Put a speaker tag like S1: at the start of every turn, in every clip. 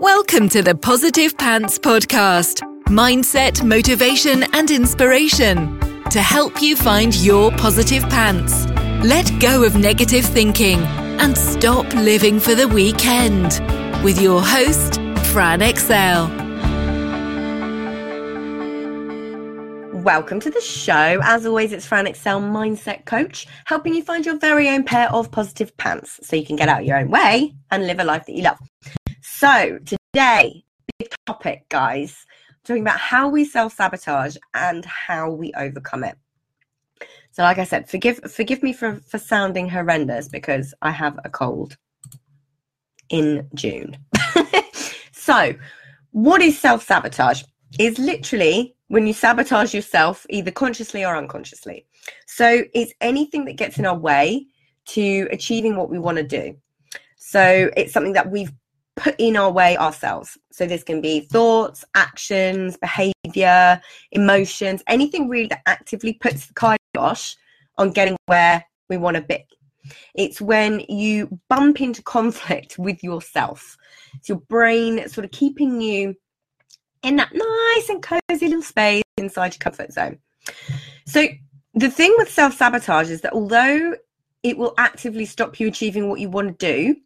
S1: Welcome to the Positive Pants Podcast mindset, motivation, and inspiration to help you find your positive pants. Let go of negative thinking and stop living for the weekend. With your host, Fran Excel.
S2: Welcome to the show. As always, it's Fran Excel Mindset Coach, helping you find your very own pair of positive pants so you can get out your own way and live a life that you love. So, today, big topic, guys, talking about how we self sabotage and how we overcome it. So, like I said, forgive forgive me for, for sounding horrendous because I have a cold in June. so, what is self sabotage? Is literally when you sabotage yourself, either consciously or unconsciously. So, it's anything that gets in our way to achieving what we want to do. So, it's something that we've put in our way ourselves. So this can be thoughts, actions, behavior, emotions, anything really that actively puts the kibosh on getting where we want to be. It's when you bump into conflict with yourself. It's your brain sort of keeping you in that nice and cozy little space inside your comfort zone. So the thing with self sabotage is that although it will actively stop you achieving what you want to do,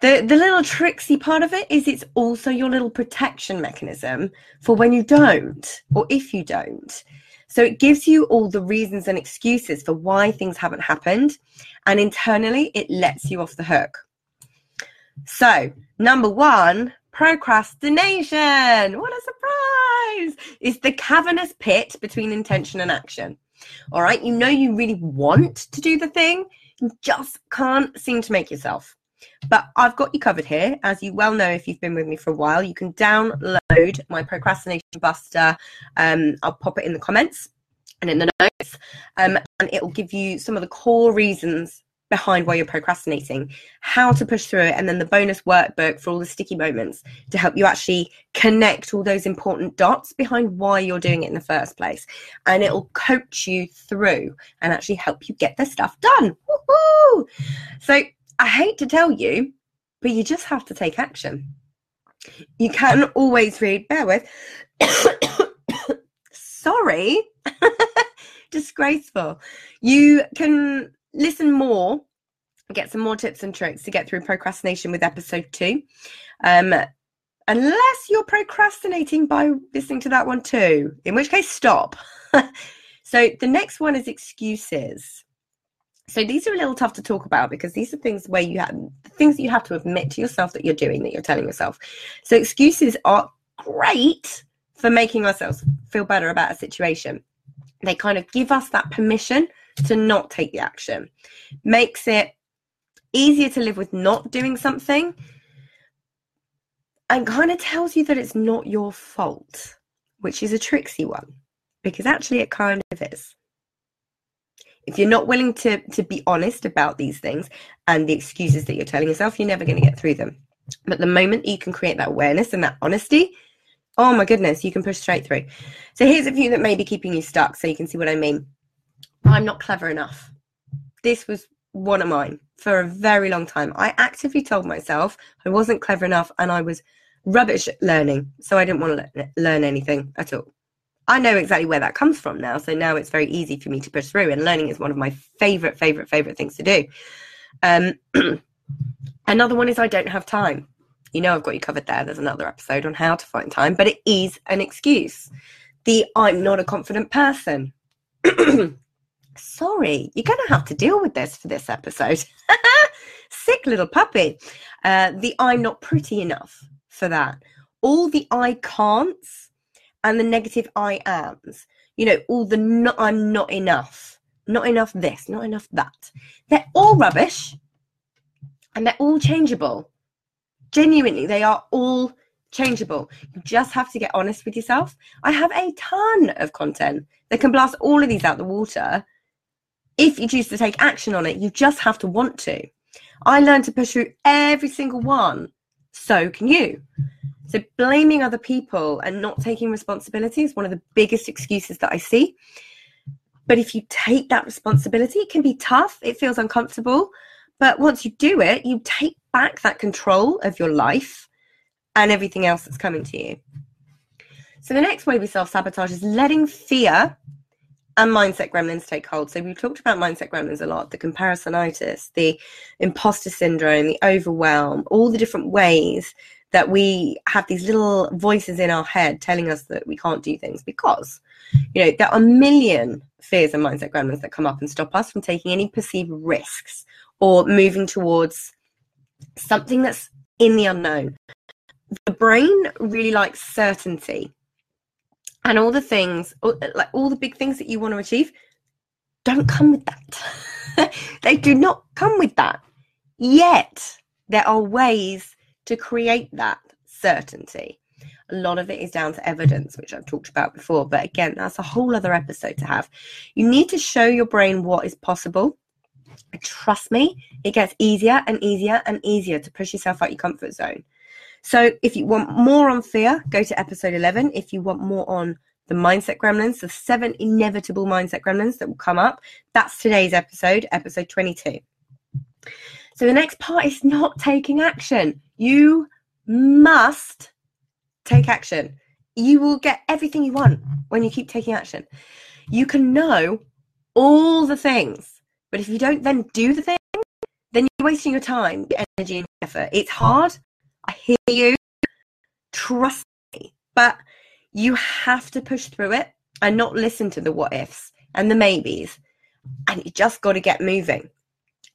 S2: the the little tricksy part of it is it's also your little protection mechanism for when you don't or if you don't. So it gives you all the reasons and excuses for why things haven't happened and internally it lets you off the hook. So number one procrastination. What a surprise! It's the cavernous pit between intention and action. All right you know you really want to do the thing you just can't seem to make yourself but I've got you covered here. As you well know, if you've been with me for a while, you can download my procrastination buster. Um, I'll pop it in the comments and in the notes. Um, and it will give you some of the core reasons behind why you're procrastinating, how to push through it, and then the bonus workbook for all the sticky moments to help you actually connect all those important dots behind why you're doing it in the first place. And it'll coach you through and actually help you get the stuff done. Woo-hoo! So I hate to tell you, but you just have to take action. You can always read, bear with. Sorry. Disgraceful. You can listen more, get some more tips and tricks to get through procrastination with episode two. Um, unless you're procrastinating by listening to that one too, in which case, stop. so the next one is excuses. So these are a little tough to talk about because these are things where you have things that you have to admit to yourself that you're doing that you're telling yourself. So excuses are great for making ourselves feel better about a situation. They kind of give us that permission to not take the action. Makes it easier to live with not doing something and kind of tells you that it's not your fault, which is a tricksy one because actually it kind of is if you're not willing to to be honest about these things and the excuses that you're telling yourself you're never going to get through them. But the moment you can create that awareness and that honesty oh my goodness you can push straight through. So here's a few that may be keeping you stuck so you can see what i mean. I'm not clever enough. This was one of mine for a very long time. I actively told myself i wasn't clever enough and i was rubbish at learning so i didn't want to learn anything at all I know exactly where that comes from now. So now it's very easy for me to push through, and learning is one of my favorite, favorite, favorite things to do. Um, another one is I don't have time. You know, I've got you covered there. There's another episode on how to find time, but it is an excuse. The I'm not a confident person. Sorry, you're going to have to deal with this for this episode. Sick little puppy. Uh, the I'm not pretty enough for that. All the I can'ts and the negative I ams. You know, all the not, I'm not enough, not enough this, not enough that. They're all rubbish and they're all changeable. Genuinely, they are all changeable. You just have to get honest with yourself. I have a ton of content that can blast all of these out the water. If you choose to take action on it, you just have to want to. I learned to push through every single one. So can you. So blaming other people and not taking responsibility is one of the biggest excuses that I see. But if you take that responsibility, it can be tough. It feels uncomfortable. But once you do it, you take back that control of your life and everything else that's coming to you. So the next way we self sabotage is letting fear and mindset gremlins take hold. So we've talked about mindset gremlins a lot the comparisonitis, the imposter syndrome, the overwhelm, all the different ways that we have these little voices in our head telling us that we can't do things because you know there are a million fears and mindset gremlins that come up and stop us from taking any perceived risks or moving towards something that's in the unknown. The brain really likes certainty. And all the things like all the big things that you want to achieve don't come with that. They do not come with that. Yet there are ways to create that certainty a lot of it is down to evidence which i've talked about before but again that's a whole other episode to have you need to show your brain what is possible trust me it gets easier and easier and easier to push yourself out your comfort zone so if you want more on fear, go to episode 11. If you want more on the mindset gremlins, the seven inevitable mindset gremlins that will come up, that's today's episode, episode 22. So the next part is not taking action. You must take action. You will get everything you want when you keep taking action. You can know all the things, but if you don't then do the thing, then you're wasting your time, your energy, and effort. It's hard. I hear you. Trust me. But you have to push through it and not listen to the what ifs and the maybes. And you just got to get moving.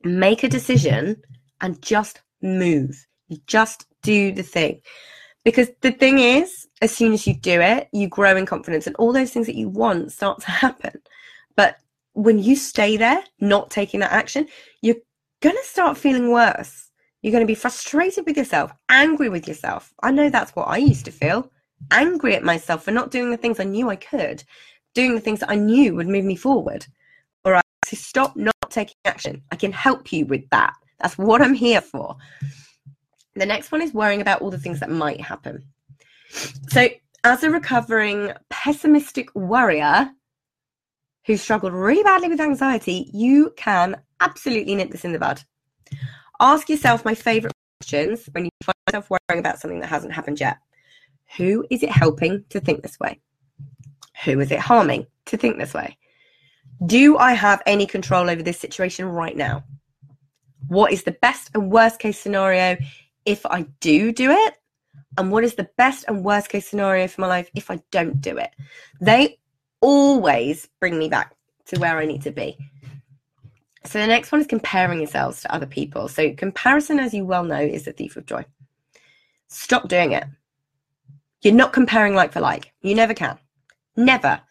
S2: Make a decision and just move. You just do the thing. Because the thing is, as soon as you do it, you grow in confidence and all those things that you want start to happen. But when you stay there, not taking that action, you're going to start feeling worse you're going to be frustrated with yourself, angry with yourself. I know that's what I used to feel angry at myself for not doing the things I knew I could, doing the things that I knew would move me forward. All right. So stop not taking action. I can help you with that. That's what I'm here for. The next one is worrying about all the things that might happen. So, as a recovering pessimistic worrier who struggled really badly with anxiety, you can absolutely nip this in the bud. Ask yourself my favorite questions when you find yourself worrying about something that hasn't happened yet. Who is it helping to think this way? Who is it harming to think this way? Do I have any control over this situation right now? What is the best and worst case scenario if I do do it? And what is the best and worst case scenario for my life if I don't do it? They always bring me back to where I need to be. So the next one is comparing yourselves to other people. So comparison, as you well know, is the thief of joy. Stop doing it. You're not comparing like for like. You never can. Never.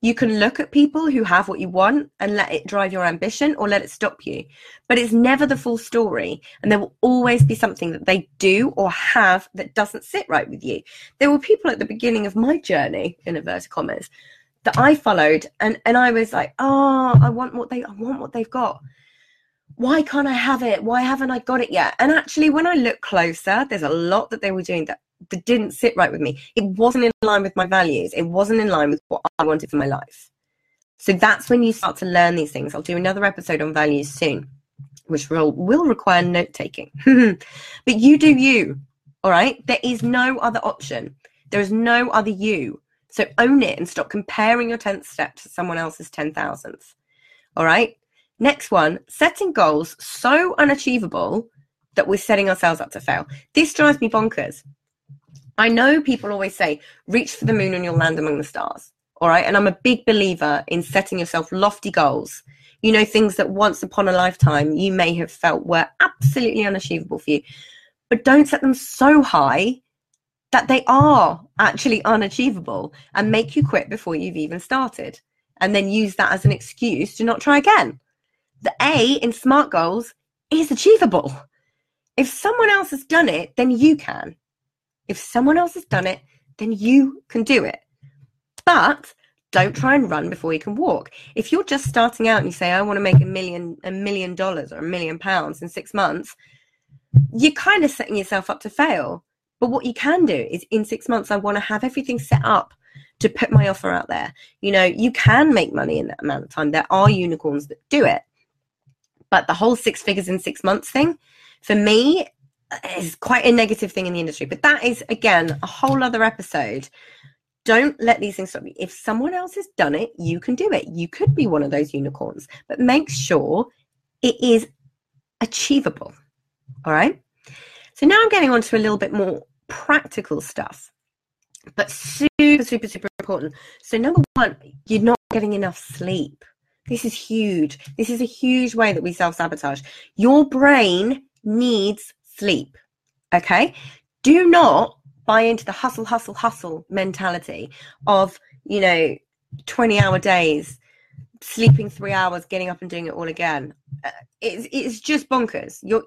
S2: You can look at people who have what you want and let it drive your ambition or let it stop you. But it's never the full story. And there will always be something that they do or have that doesn't sit right with you. There were people at the beginning of my journey, in inverted commas, that I followed and and I was like, "Oh, I want what they I want what they've got." Why can't I have it? Why haven't I got it yet? And actually when I look closer, there's a lot that they were doing that that didn't sit right with me. It wasn't in line with my values. It wasn't in line with what I wanted for my life. So that's when you start to learn these things. I'll do another episode on values soon, which will will require note taking. but you do you. All right? There is no other option. There is no other you. So own it and stop comparing your 10th step to someone else's 10,000th. All right. Next one, setting goals so unachievable that we're setting ourselves up to fail. This drives me bonkers. I know people always say, reach for the moon and you'll land among the stars. All right. And I'm a big believer in setting yourself lofty goals. You know, things that once upon a lifetime you may have felt were absolutely unachievable for you. But don't set them so high that they are actually unachievable and make you quit before you've even started and then use that as an excuse to not try again. The A in SMART goals is achievable. If someone else has done it, then you can. If someone else has done it, then you can do it. But don't try and run before you can walk. If you're just starting out and you say, I want to make a million, a million dollars or a million pounds in six months, you're kind of setting yourself up to fail but what you can do is in six months, I want to have everything set up to put my offer out there. You know, you can make money in that amount of time. There are unicorns that do it. But the whole six figures in six months thing, for me, is quite a negative thing in the industry. But that is, again, a whole other episode. Don't let these things stop you. If someone else has done it, you can do it. You could be one of those unicorns, but make sure it is achievable. All right. So now I'm getting on to a little bit more practical stuff, but super, super, super important. So, number one, you're not getting enough sleep. This is huge. This is a huge way that we self sabotage. Your brain needs sleep. Okay. Do not buy into the hustle, hustle, hustle mentality of, you know, 20 hour days, sleeping three hours, getting up and doing it all again. Uh, it's, it's just bonkers. You're,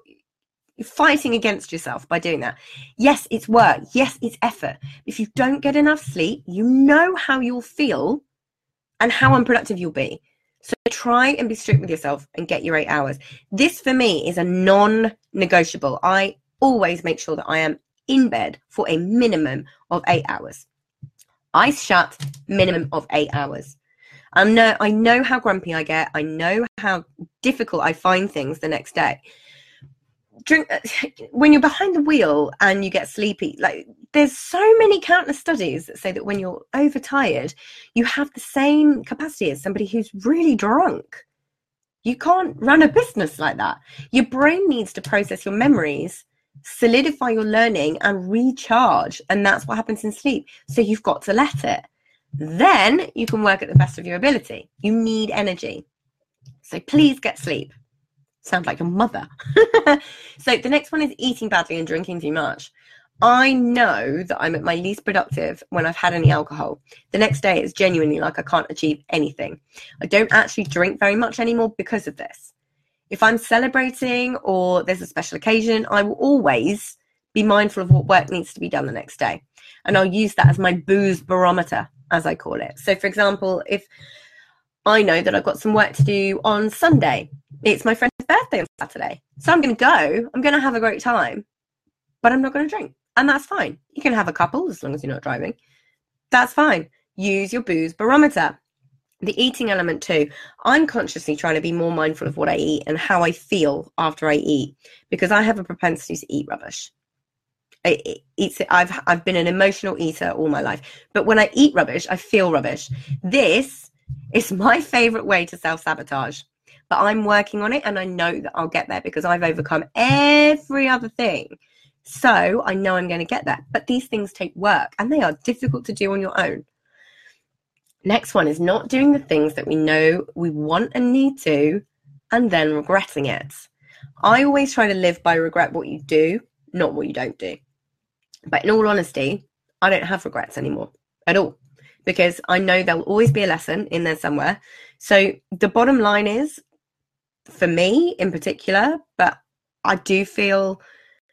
S2: you're fighting against yourself by doing that. Yes, it's work. Yes, it's effort. If you don't get enough sleep, you know how you'll feel and how unproductive you'll be. So try and be strict with yourself and get your eight hours. This for me is a non negotiable. I always make sure that I am in bed for a minimum of eight hours. Eyes shut, minimum of eight hours. I know I know how grumpy I get. I know how difficult I find things the next day drink uh, when you're behind the wheel and you get sleepy like there's so many countless studies that say that when you're overtired you have the same capacity as somebody who's really drunk. You can't run a business like that. Your brain needs to process your memories solidify your learning and recharge and that's what happens in sleep. So you've got to let it. Then you can work at the best of your ability. You need energy. So please get sleep sound like a mother. so the next one is eating badly and drinking too much. I know that I'm at my least productive when I've had any alcohol. The next day it's genuinely like I can't achieve anything. I don't actually drink very much anymore because of this. If I'm celebrating or there's a special occasion, I will always be mindful of what work needs to be done the next day. And I'll use that as my booze barometer, as I call it. So, for example, if I know that I've got some work to do on Sunday, it's my friend's birthday on Saturday. So I'm going to go. I'm going to have a great time, but I'm not going to drink. And that's fine. You can have a couple as long as you're not driving. That's fine. Use your booze barometer. The eating element too. I'm consciously trying to be more mindful of what I eat and how I feel after I eat because I have a propensity to eat rubbish. I, it's I've I've been an emotional eater all my life, but when I eat rubbish, I feel rubbish. This is my favorite way to self sabotage but I'm working on it and I know that I'll get there because I've overcome every other thing. So I know I'm going to get there. But these things take work and they are difficult to do on your own. Next one is not doing the things that we know we want and need to and then regretting it. I always try to live by regret what you do, not what you don't do. But in all honesty, I don't have regrets anymore at all because I know there'll always be a lesson in there somewhere. So the bottom line is for me in particular, but I do feel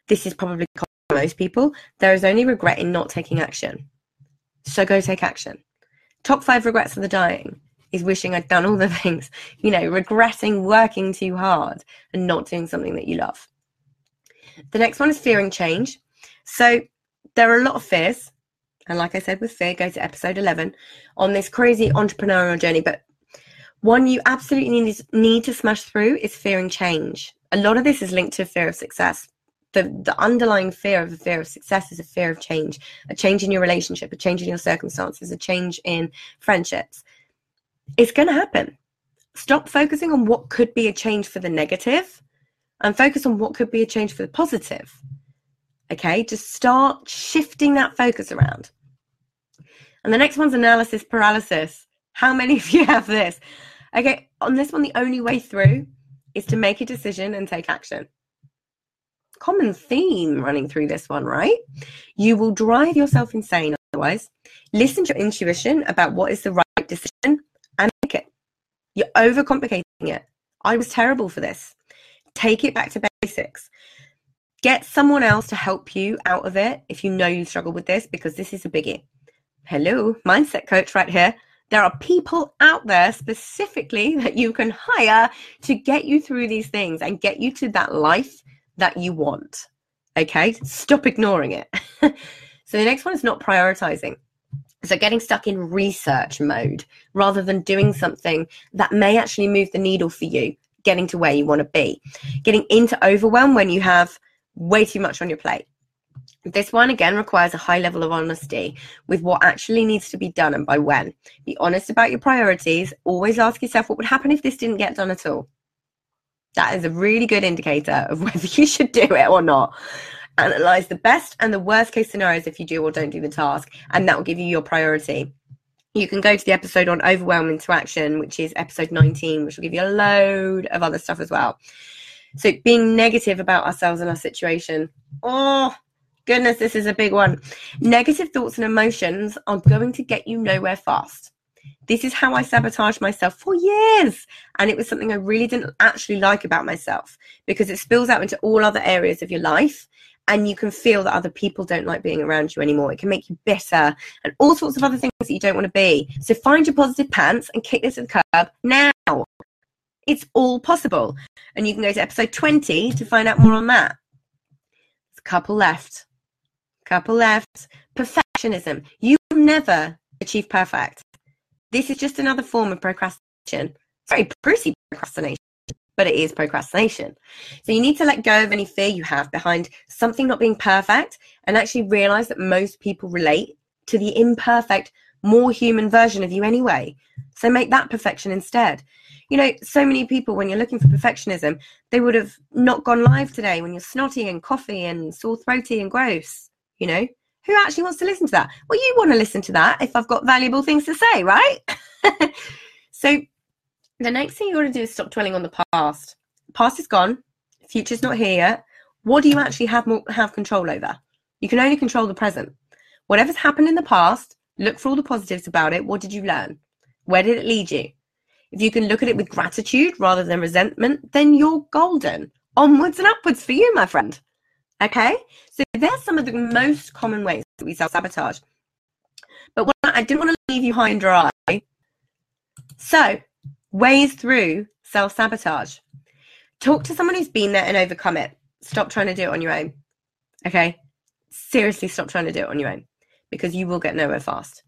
S2: this is probably for most people. There is only regret in not taking action. So go take action. Top five regrets of the dying is wishing I'd done all the things, you know, regretting working too hard and not doing something that you love. The next one is fearing change. So there are a lot of fears. And like I said with fear, go to episode 11 on this crazy entrepreneurial journey. But one you absolutely need, need to smash through is fearing change. A lot of this is linked to fear of success. The, the underlying fear of the fear of success is a fear of change, a change in your relationship, a change in your circumstances, a change in friendships. It's going to happen. Stop focusing on what could be a change for the negative and focus on what could be a change for the positive. Okay, just start shifting that focus around. And the next one's analysis paralysis. How many of you have this? Okay, on this one, the only way through is to make a decision and take action. Common theme running through this one, right? You will drive yourself insane otherwise. Listen to your intuition about what is the right decision and make it. You're overcomplicating it. I was terrible for this. Take it back to basics. Get someone else to help you out of it if you know you struggle with this, because this is a biggie. Hello, mindset coach right here. There are people out there specifically that you can hire to get you through these things and get you to that life that you want. Okay, stop ignoring it. so the next one is not prioritizing. So getting stuck in research mode rather than doing something that may actually move the needle for you, getting to where you want to be. Getting into overwhelm when you have way too much on your plate. This one again requires a high level of honesty with what actually needs to be done and by when. Be honest about your priorities. Always ask yourself what would happen if this didn't get done at all. That is a really good indicator of whether you should do it or not. Analyze the best and the worst case scenarios if you do or don't do the task, and that will give you your priority. You can go to the episode on overwhelm into action, which is episode 19, which will give you a load of other stuff as well. So, being negative about ourselves and our situation. Oh, goodness, this is a big one. Negative thoughts and emotions are going to get you nowhere fast. This is how I sabotaged myself for years. And it was something I really didn't actually like about myself because it spills out into all other areas of your life. And you can feel that other people don't like being around you anymore. It can make you bitter and all sorts of other things that you don't want to be. So find your positive pants and kick this to the curb now. It's all possible. And you can go to episode 20 to find out more on that. There's a couple left. Couple left. Perfectionism. You will never achieve perfect. This is just another form of procrastination. Very pretty procrastination, but it is procrastination. So you need to let go of any fear you have behind something not being perfect and actually realize that most people relate to the imperfect, more human version of you anyway. So make that perfection instead. You know, so many people, when you're looking for perfectionism, they would have not gone live today when you're snotty and coffee and sore throaty and gross, you know? Who actually wants to listen to that? Well, you want to listen to that if I've got valuable things to say, right? so the next thing you want to do is stop dwelling on the past. past is gone, future's not here yet. What do you actually have more, have control over? You can only control the present. Whatever's happened in the past, look for all the positives about it. What did you learn? Where did it lead you? If you can look at it with gratitude rather than resentment, then you're golden. Onwards and upwards for you, my friend. Okay, so there's some of the most common ways that we self sabotage. But what I didn't want to leave you high and dry. So, ways through self sabotage. Talk to someone who's been there and overcome it. Stop trying to do it on your own. Okay, seriously, stop trying to do it on your own because you will get nowhere fast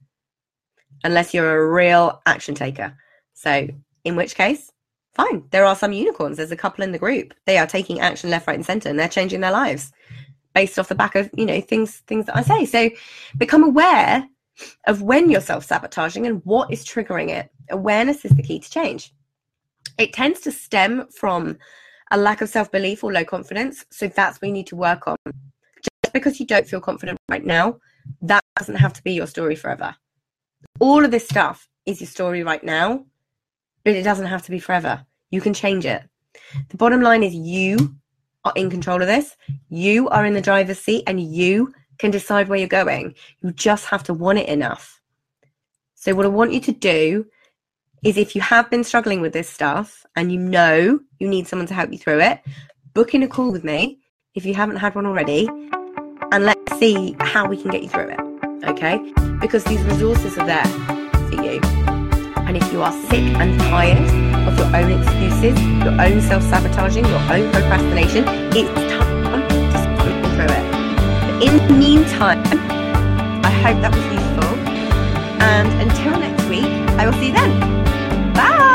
S2: unless you're a real action taker. So, in which case, fine. There are some unicorns. There's a couple in the group. They are taking action left, right, and center, and they're changing their lives based off the back of you know things things that I say. So become aware of when you're self-sabotaging and what is triggering it. Awareness is the key to change. It tends to stem from a lack of self-belief or low confidence. So that's what you need to work on. Just because you don't feel confident right now, that doesn't have to be your story forever. All of this stuff is your story right now but it doesn't have to be forever. You can change it. The bottom line is you are in control of this. You are in the driver's seat and you can decide where you're going. You just have to want it enough. So, what I want you to do is if you have been struggling with this stuff and you know you need someone to help you through it, book in a call with me if you haven't had one already and let's see how we can get you through it. Okay? Because these resources are there for you. And if you are sick and tired of your own excuses, your own self sabotaging, your own procrastination, it's time to looking through it. But in the meantime, I hope that was useful. And until next week, I will see you then. Bye.